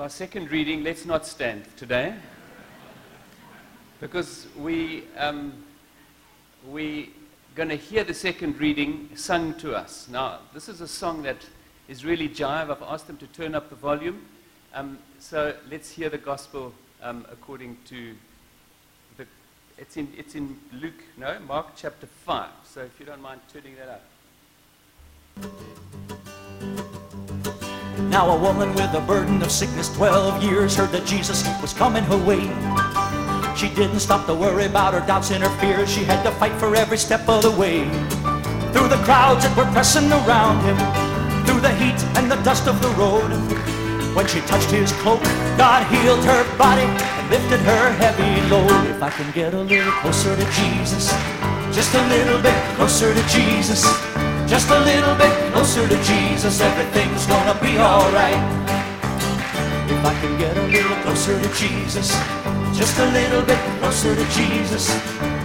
For our second reading, let's not stand today. Because we, um, we going to hear the second reading sung to us. Now, this is a song that is really jive. I've asked them to turn up the volume. Um, so let's hear the gospel um, according to the. It's in, it's in Luke, no, Mark chapter 5. So if you don't mind turning that up. Now a woman with a burden of sickness 12 years heard that Jesus was coming her way. She didn't stop to worry about her doubts and her fears. She had to fight for every step of the way. Through the crowds that were pressing around him, through the heat and the dust of the road. When she touched his cloak, God healed her body and lifted her heavy load. If I can get a little closer to Jesus, just a little bit closer to Jesus, just a little bit closer to Jesus, everything's gonna be alright. If I can get a little closer to Jesus, just a little bit closer to Jesus,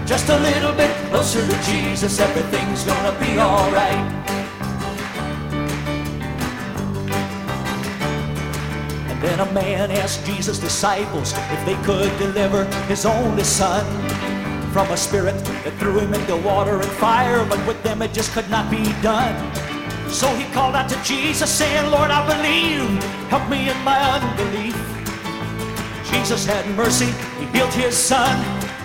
just a little bit closer to Jesus, everything's gonna be alright. And then a man asked Jesus' disciples if they could deliver his only son from a spirit that threw him into water and fire, but with them it just could not be done. So he called out to Jesus, saying, Lord, I believe, help me in my unbelief. Jesus had mercy, he healed his son,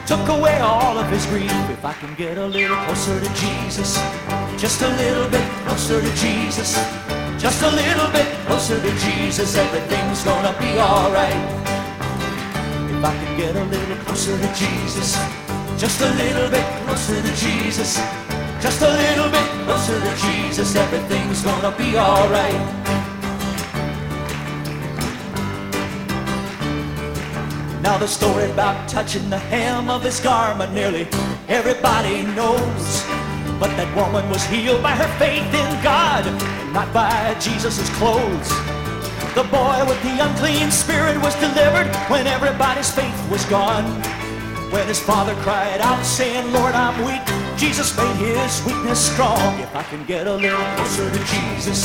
took away all of his grief. If I can get a little closer to Jesus, just a little bit closer to Jesus, just a little bit closer to Jesus, everything's gonna be alright. If I can get a little closer to Jesus, just a little bit closer to Jesus, just a little bit closer to Jesus, everything's gonna be alright. Now the story about touching the hem of his garment nearly everybody knows. But that woman was healed by her faith in God, and not by Jesus' clothes. The boy with the unclean spirit was delivered when everybody's faith was gone. When his father cried out, saying, Lord, I'm weak, Jesus made his weakness strong. If I can get a little closer to Jesus,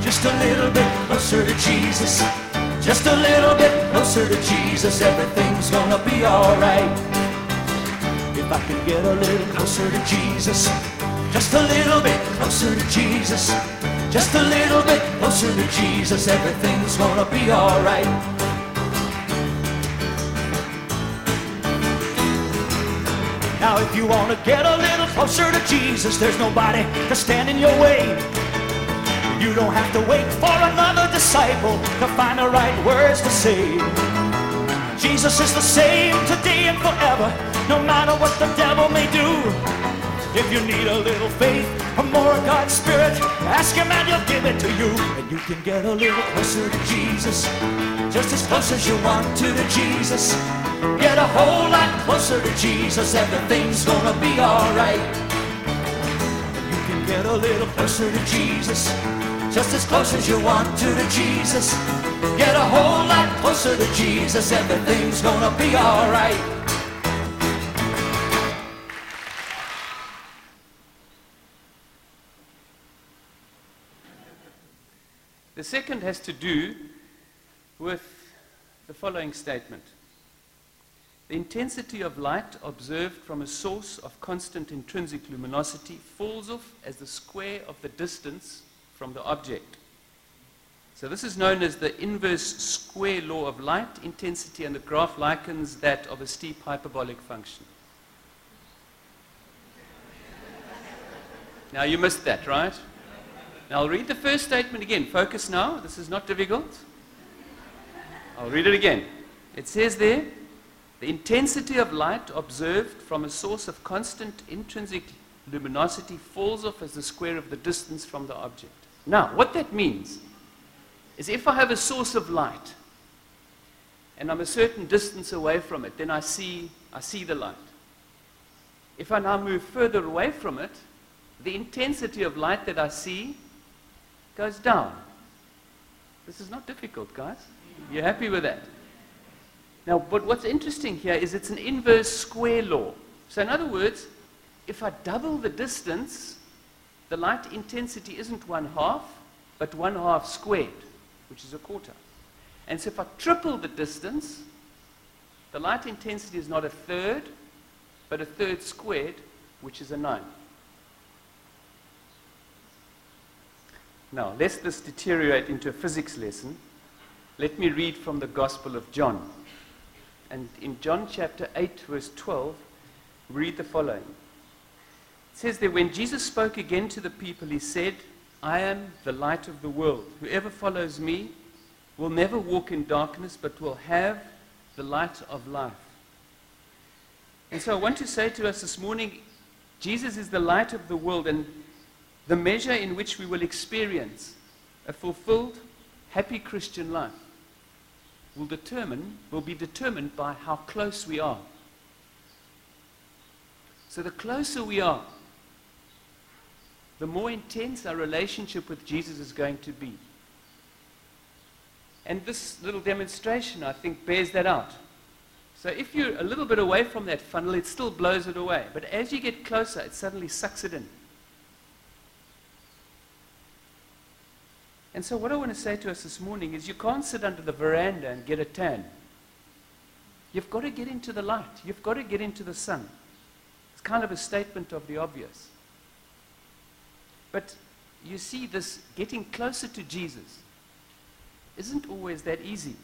just a little bit closer to Jesus, just a little bit closer to Jesus, everything's gonna be alright. If I can get a little closer to Jesus, just a little bit closer to Jesus, just a little bit closer to Jesus, everything's gonna be alright. Now, if you want to get a little closer to Jesus, there's nobody to stand in your way. You don't have to wait for another disciple to find the right words to say. Jesus is the same today and forever, no matter what the devil may do. If you need a little faith or more of God's Spirit, ask Him and He'll give it to you. And you can get a little closer to Jesus, just as close as you want to to Jesus. Get a whole lot closer to Jesus, everything's gonna be alright. You can get a little closer to Jesus, just as close as you want to to Jesus. Get a whole lot closer to Jesus, everything's gonna be alright. The second has to do with the following statement. The intensity of light observed from a source of constant intrinsic luminosity falls off as the square of the distance from the object. So this is known as the inverse square law of light intensity, and the graph likens that of a steep hyperbolic function. Now you missed that, right? Now I'll read the first statement again. Focus now. This is not difficult. I'll read it again. It says there, the intensity of light observed from a source of constant intrinsic luminosity falls off as the square of the distance from the object. Now, what that means is if I have a source of light and I'm a certain distance away from it, then I see, I see the light. If I now move further away from it, the intensity of light that I see goes down. This is not difficult, guys. You're happy with that? Now, but what's interesting here is it's an inverse square law. So, in other words, if I double the distance, the light intensity isn't one half, but one half squared, which is a quarter. And so if I triple the distance, the light intensity is not a third, but a third squared, which is a 9. Now, lest this deteriorate into a physics lesson, let me read from the Gospel of John. And in John chapter 8, verse 12, read the following. It says that when Jesus spoke again to the people, he said, I am the light of the world. Whoever follows me will never walk in darkness, but will have the light of life. And so I want to say to us this morning Jesus is the light of the world, and the measure in which we will experience a fulfilled, happy Christian life will determine, will be determined by how close we are. So the closer we are, the more intense our relationship with Jesus is going to be. And this little demonstration, I think, bears that out. So if you're a little bit away from that funnel, it still blows it away. But as you get closer, it suddenly sucks it in. And so, what I want to say to us this morning is you can't sit under the veranda and get a tan. You've got to get into the light, you've got to get into the sun. It's kind of a statement of the obvious. But you see, this getting closer to Jesus isn't always that easy.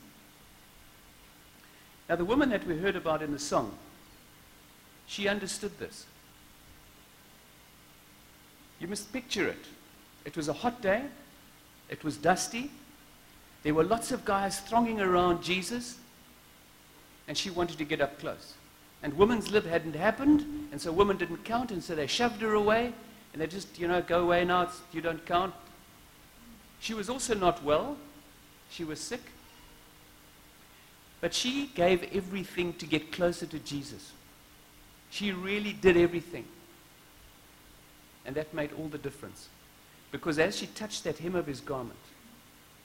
Now, the woman that we heard about in the song, she understood this. You must picture it. It was a hot day. It was dusty. There were lots of guys thronging around Jesus, and she wanted to get up close. And woman's lib hadn't happened, and so woman didn't count, and so they shoved her away, and they just, you know, go away now, you don't count. She was also not well. She was sick. But she gave everything to get closer to Jesus. She really did everything. And that made all the difference. Because as she touched that hem of his garment,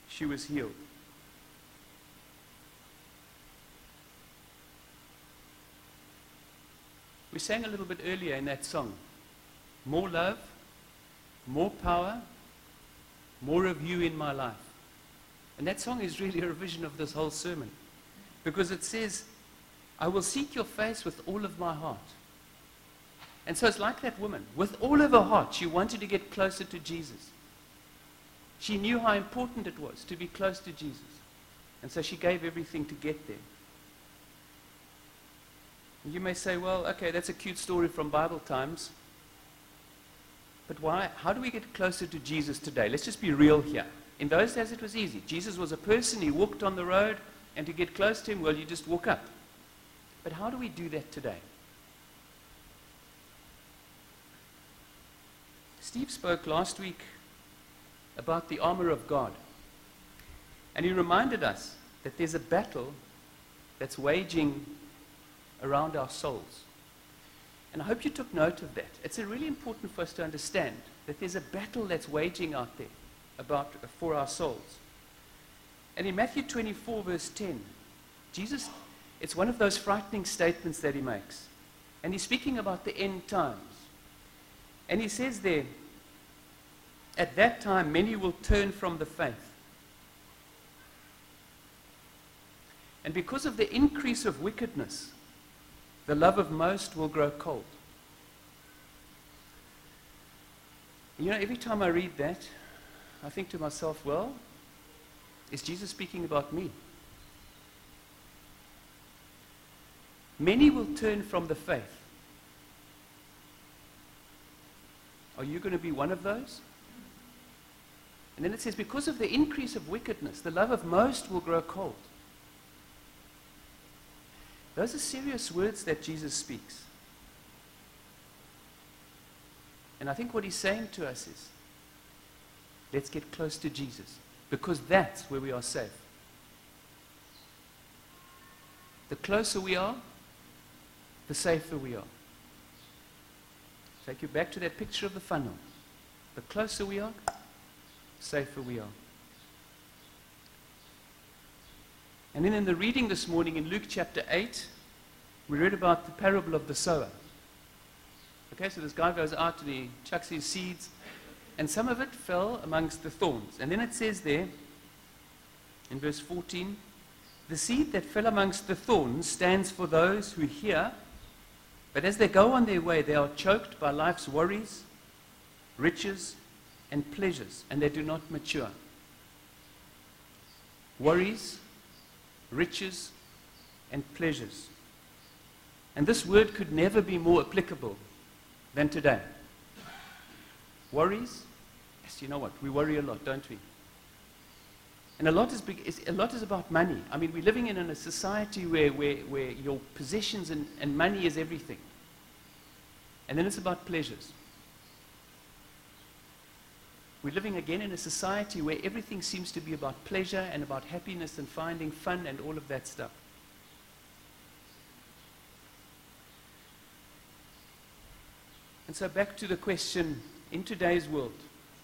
she was healed. We sang a little bit earlier in that song more love, more power, more of you in my life. And that song is really a revision of this whole sermon. Because it says, I will seek your face with all of my heart. And so it's like that woman. With all of her heart, she wanted to get closer to Jesus. She knew how important it was to be close to Jesus. And so she gave everything to get there. You may say, well, okay, that's a cute story from Bible times. But why? How do we get closer to Jesus today? Let's just be real here. In those days, it was easy. Jesus was a person, he walked on the road, and to get close to him, well, you just walk up. But how do we do that today? Steve spoke last week about the armor of God. And he reminded us that there's a battle that's waging around our souls. And I hope you took note of that. It's really important for us to understand that there's a battle that's waging out there about, for our souls. And in Matthew 24, verse 10, Jesus, it's one of those frightening statements that he makes. And he's speaking about the end times. And he says there, at that time, many will turn from the faith. And because of the increase of wickedness, the love of most will grow cold. You know, every time I read that, I think to myself, well, is Jesus speaking about me? Many will turn from the faith. Are you going to be one of those? And then it says, because of the increase of wickedness, the love of most will grow cold. Those are serious words that Jesus speaks. And I think what he's saying to us is, let's get close to Jesus, because that's where we are safe. The closer we are, the safer we are. Take you back to that picture of the funnel. The closer we are, safer we are. And then in the reading this morning in Luke chapter 8, we read about the parable of the sower. Okay, so this guy goes out and he chucks his seeds, and some of it fell amongst the thorns. And then it says there, in verse 14, the seed that fell amongst the thorns stands for those who hear, but as they go on their way, they are choked by life's worries, riches, and pleasures, and they do not mature. Worries, riches, and pleasures. And this word could never be more applicable than today. Worries? Yes, you know what? We worry a lot, don't we? And a lot is, big, is, a lot is about money. I mean, we're living in a society where, where, where your possessions and, and money is everything. And then it's about pleasures. We're living again in a society where everything seems to be about pleasure and about happiness and finding fun and all of that stuff. And so, back to the question in today's world,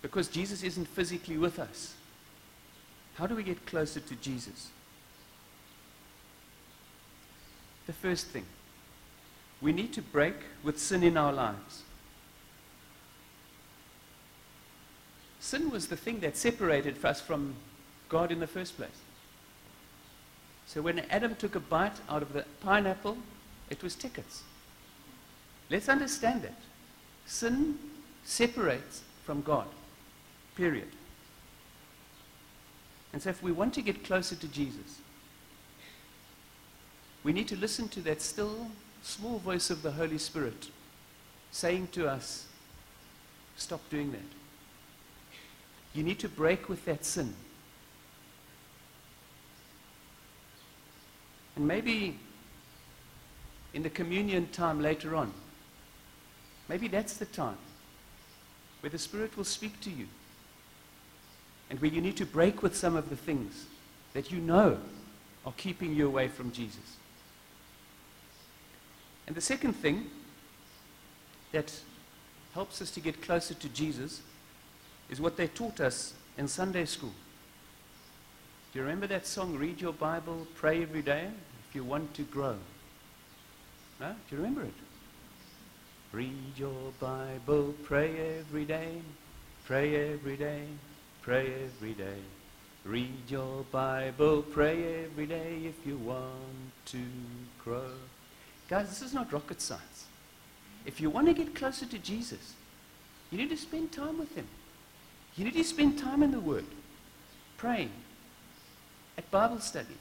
because Jesus isn't physically with us, how do we get closer to Jesus? The first thing, we need to break with sin in our lives. Sin was the thing that separated us from God in the first place. So when Adam took a bite out of the pineapple, it was tickets. Let's understand that. Sin separates from God. Period. And so if we want to get closer to Jesus, we need to listen to that still, small voice of the Holy Spirit saying to us, stop doing that. You need to break with that sin. And maybe in the communion time later on, maybe that's the time where the Spirit will speak to you and where you need to break with some of the things that you know are keeping you away from Jesus. And the second thing that helps us to get closer to Jesus is what they taught us in Sunday school. Do you remember that song, Read Your Bible, Pray Every Day, if you want to grow? No? Do you remember it? Read your Bible, pray every day, pray every day, pray every day. Read your Bible, pray every day if you want to grow. Guys, this is not rocket science. If you want to get closer to Jesus, you need to spend time with him. You need to spend time in the Word, praying, at Bible study,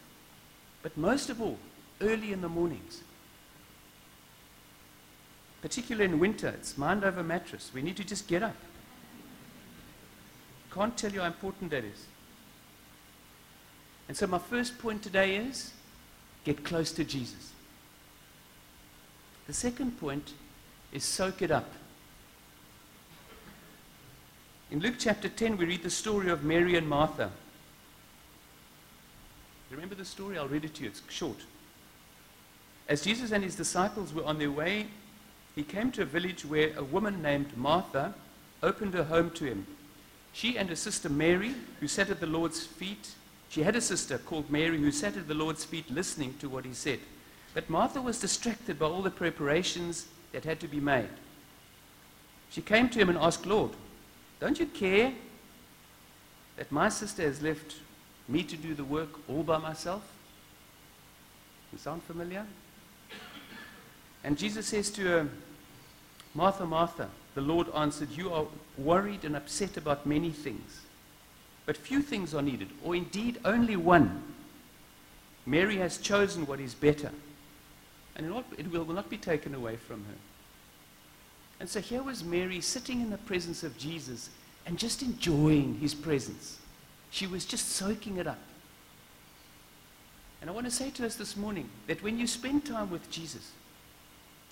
but most of all, early in the mornings. Particularly in winter, it's mind over mattress. We need to just get up. Can't tell you how important that is. And so, my first point today is get close to Jesus. The second point is soak it up. In Luke chapter 10, we read the story of Mary and Martha. Remember the story? I'll read it to you. It's short. As Jesus and his disciples were on their way, he came to a village where a woman named Martha opened her home to him. She and her sister Mary, who sat at the Lord's feet, she had a sister called Mary who sat at the Lord's feet listening to what he said. But Martha was distracted by all the preparations that had to be made. She came to him and asked, Lord, don't you care that my sister has left me to do the work all by myself? You sound familiar? And Jesus says to her, Martha, Martha, the Lord answered, You are worried and upset about many things, but few things are needed, or indeed only one. Mary has chosen what is better, and it will not be taken away from her. And so here was Mary sitting in the presence of Jesus and just enjoying his presence. She was just soaking it up. And I want to say to us this morning that when you spend time with Jesus,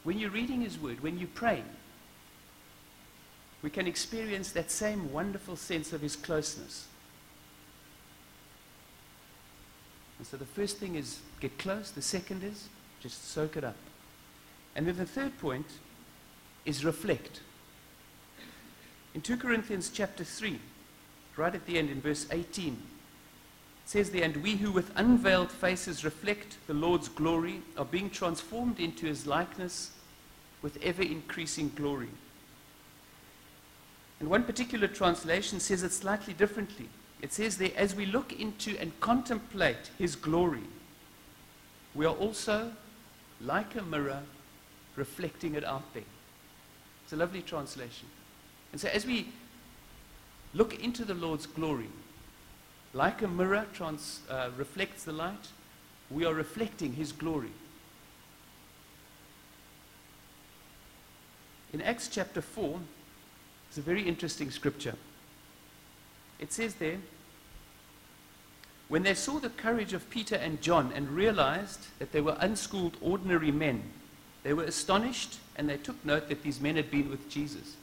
when you're reading his word, when you pray, we can experience that same wonderful sense of his closeness. And so the first thing is get close. The second is just soak it up. And then the third point is reflect. In 2 Corinthians chapter 3, right at the end in verse 18, it says there, And we who with unveiled faces reflect the Lord's glory are being transformed into his likeness with ever increasing glory. And one particular translation says it slightly differently. It says there, as we look into and contemplate his glory, we are also like a mirror reflecting it out there. It's a lovely translation. And so as we look into the Lord's glory, like a mirror trans, uh, reflects the light, we are reflecting his glory. In Acts chapter 4, it's a very interesting scripture. It says there, when they saw the courage of Peter and John and realized that they were unschooled, ordinary men, they were astonished and they took note that these men had been with Jesus.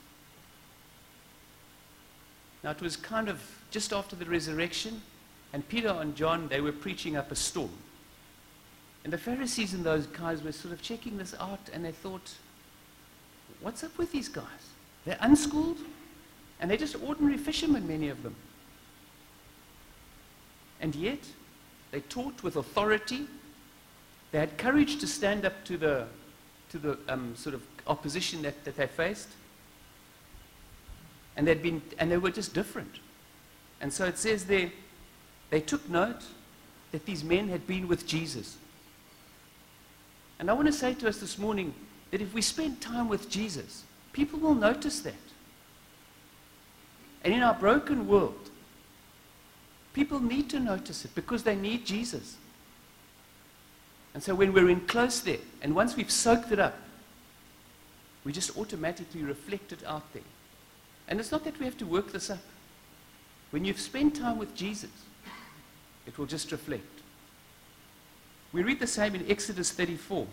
Now, it was kind of just after the resurrection, and Peter and John, they were preaching up a storm. And the Pharisees and those guys were sort of checking this out, and they thought, what's up with these guys? They're unschooled, and they're just ordinary fishermen, many of them. And yet, they taught with authority. They had courage to stand up to the, to the um, sort of opposition that, that they faced. And, they'd been, and they were just different. And so it says there, they took note that these men had been with Jesus. And I want to say to us this morning that if we spend time with Jesus, people will notice that. And in our broken world, people need to notice it because they need Jesus. And so when we're in close there, and once we've soaked it up, we just automatically reflect it out there. And it's not that we have to work this up. When you've spent time with Jesus, it will just reflect. We read the same in Exodus 34.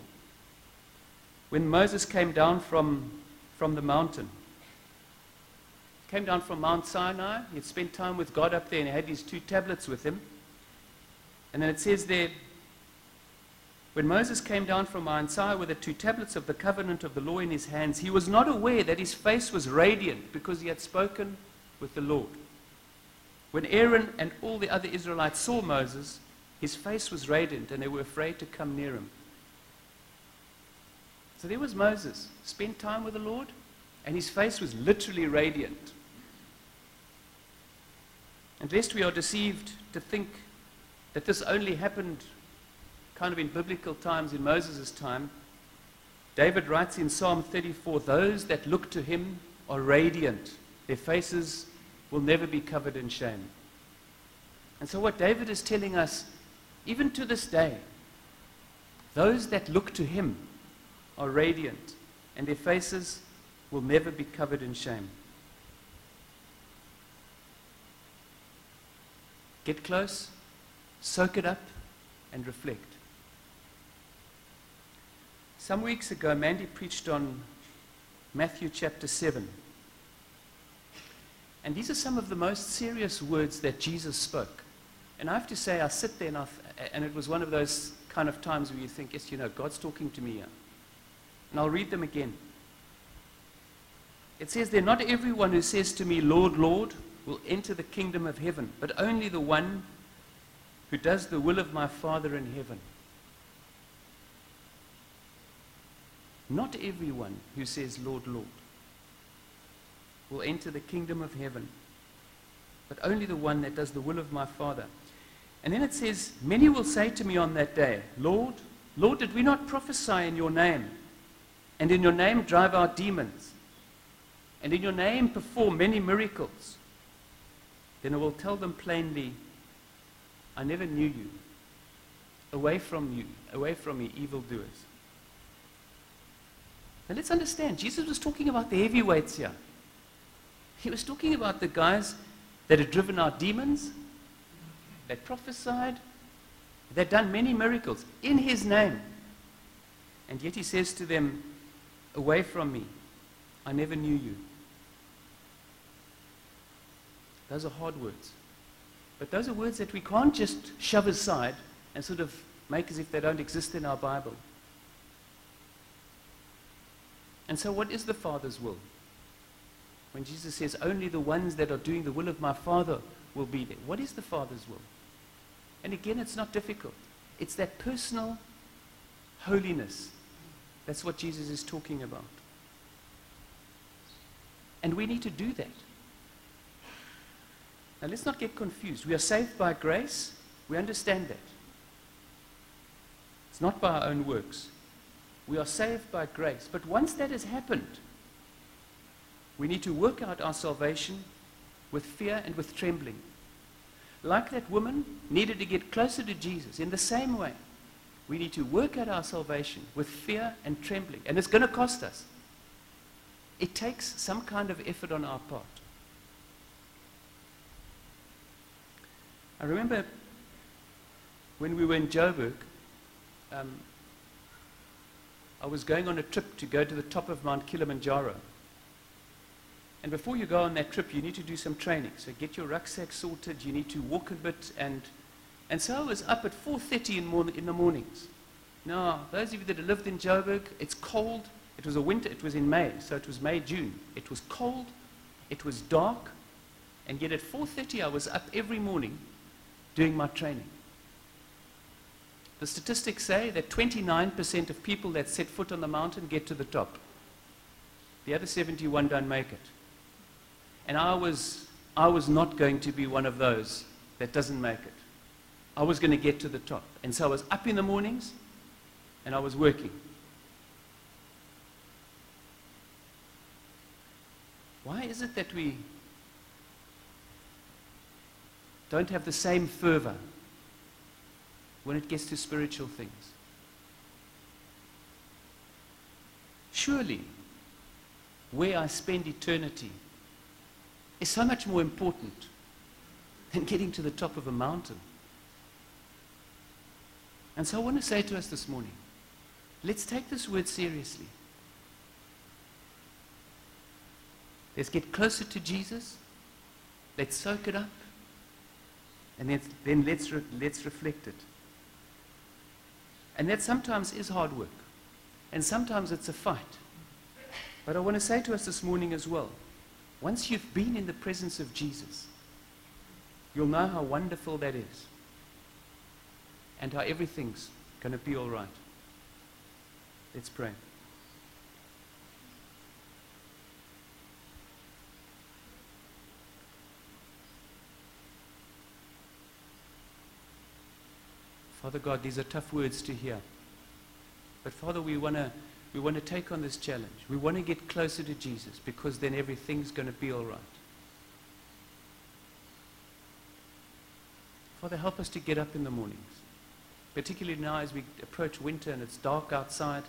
When Moses came down from, from the mountain, came down from Mount Sinai, he had spent time with God up there and he had these two tablets with him. And then it says there, when Moses came down from Mount Sinai with the two tablets of the covenant of the law in his hands, he was not aware that his face was radiant because he had spoken with the Lord. When Aaron and all the other Israelites saw Moses, his face was radiant and they were afraid to come near him. So there was Moses, spent time with the Lord, and his face was literally radiant. And lest we are deceived to think that this only happened kind of in biblical times, in Moses' time, David writes in Psalm 34 Those that look to him are radiant, their faces will never be covered in shame. And so, what David is telling us, even to this day, those that look to him are radiant, and their faces will never be covered in shame. Get close, soak it up, and reflect. Some weeks ago, Mandy preached on Matthew chapter 7. And these are some of the most serious words that Jesus spoke. And I have to say, I sit there and, I and it was one of those kind of times where you think, yes, you know, God's talking to me here. And I'll read them again. It says there, Not everyone who says to me, Lord, Lord, will enter the kingdom of heaven, but only the one who does the will of my Father in heaven. Not everyone who says, Lord, Lord, will enter the kingdom of heaven, but only the one that does the will of my Father. And then it says, Many will say to me on that day, Lord, Lord, did we not prophesy in your name? And in your name drive out demons? and in your name perform many miracles, then I will tell them plainly, I never knew you. Away from you, away from me, evildoers. Now let's understand, Jesus was talking about the heavyweights here. He was talking about the guys that had driven out demons, that prophesied, that done many miracles in his name. And yet he says to them, Away from me, I never knew you. Those are hard words. But those are words that we can't just shove aside and sort of make as if they don't exist in our Bible. And so, what is the Father's will? When Jesus says, Only the ones that are doing the will of my Father will be there. What is the Father's will? And again, it's not difficult. It's that personal holiness. That's what Jesus is talking about. And we need to do that. Now let's not get confused. We are saved by grace. We understand that. It's not by our own works. We are saved by grace. But once that has happened, we need to work out our salvation with fear and with trembling. Like that woman needed to get closer to Jesus, in the same way, we need to work out our salvation with fear and trembling. And it's going to cost us. It takes some kind of effort on our part. I remember when we were in Joburg, um, I was going on a trip to go to the top of Mount Kilimanjaro. And before you go on that trip, you need to do some training. So get your rucksack sorted. You need to walk a bit. And, and so I was up at 4.30 in, morning, in the mornings. Now, those of you that have lived in Joburg, it's cold. It was a winter. It was in May. So it was May, June. It was cold. It was dark. And yet at 4.30, I was up every morning doing my training. The statistics say that 29% of people that set foot on the mountain get to the top. The other 71 don't make it. And I was, I was not going to be one of those that doesn't make it. I was going to get to the top. And so I was up in the mornings and I was working. Why is it that we don't have the same fervor when it gets to spiritual things? Surely, where I spend eternity is so much more important than getting to the top of a mountain. And so I want to say to us this morning let's take this word seriously. Let's get closer to Jesus. Let's soak it up. And then, then let's, re- let's reflect it. And that sometimes is hard work. And sometimes it's a fight. But I want to say to us this morning as well once you've been in the presence of Jesus, you'll know how wonderful that is and how everything's going to be all right. Let's pray. Father God, these are tough words to hear. But Father, we want to we want to take on this challenge. We want to get closer to Jesus because then everything's going to be all right. Father, help us to get up in the mornings, particularly now as we approach winter and it's dark outside.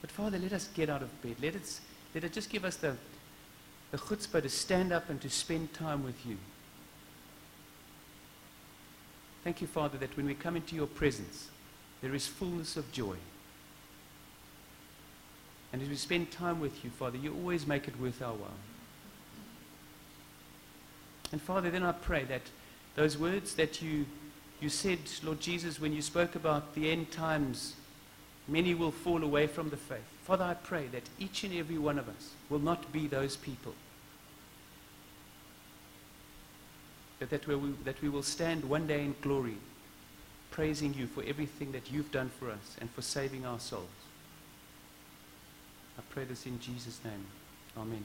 But Father, let us get out of bed. Let it, let it just give us the, the chutzpah to stand up and to spend time with you. Thank you, Father, that when we come into your presence, there is fullness of joy. And as we spend time with you, Father, you always make it worth our while. And Father, then I pray that those words that you, you said, Lord Jesus, when you spoke about the end times, many will fall away from the faith. Father, I pray that each and every one of us will not be those people. That we, that we will stand one day in glory, praising you for everything that you've done for us and for saving our souls. I pray this in Jesus' name. Amen.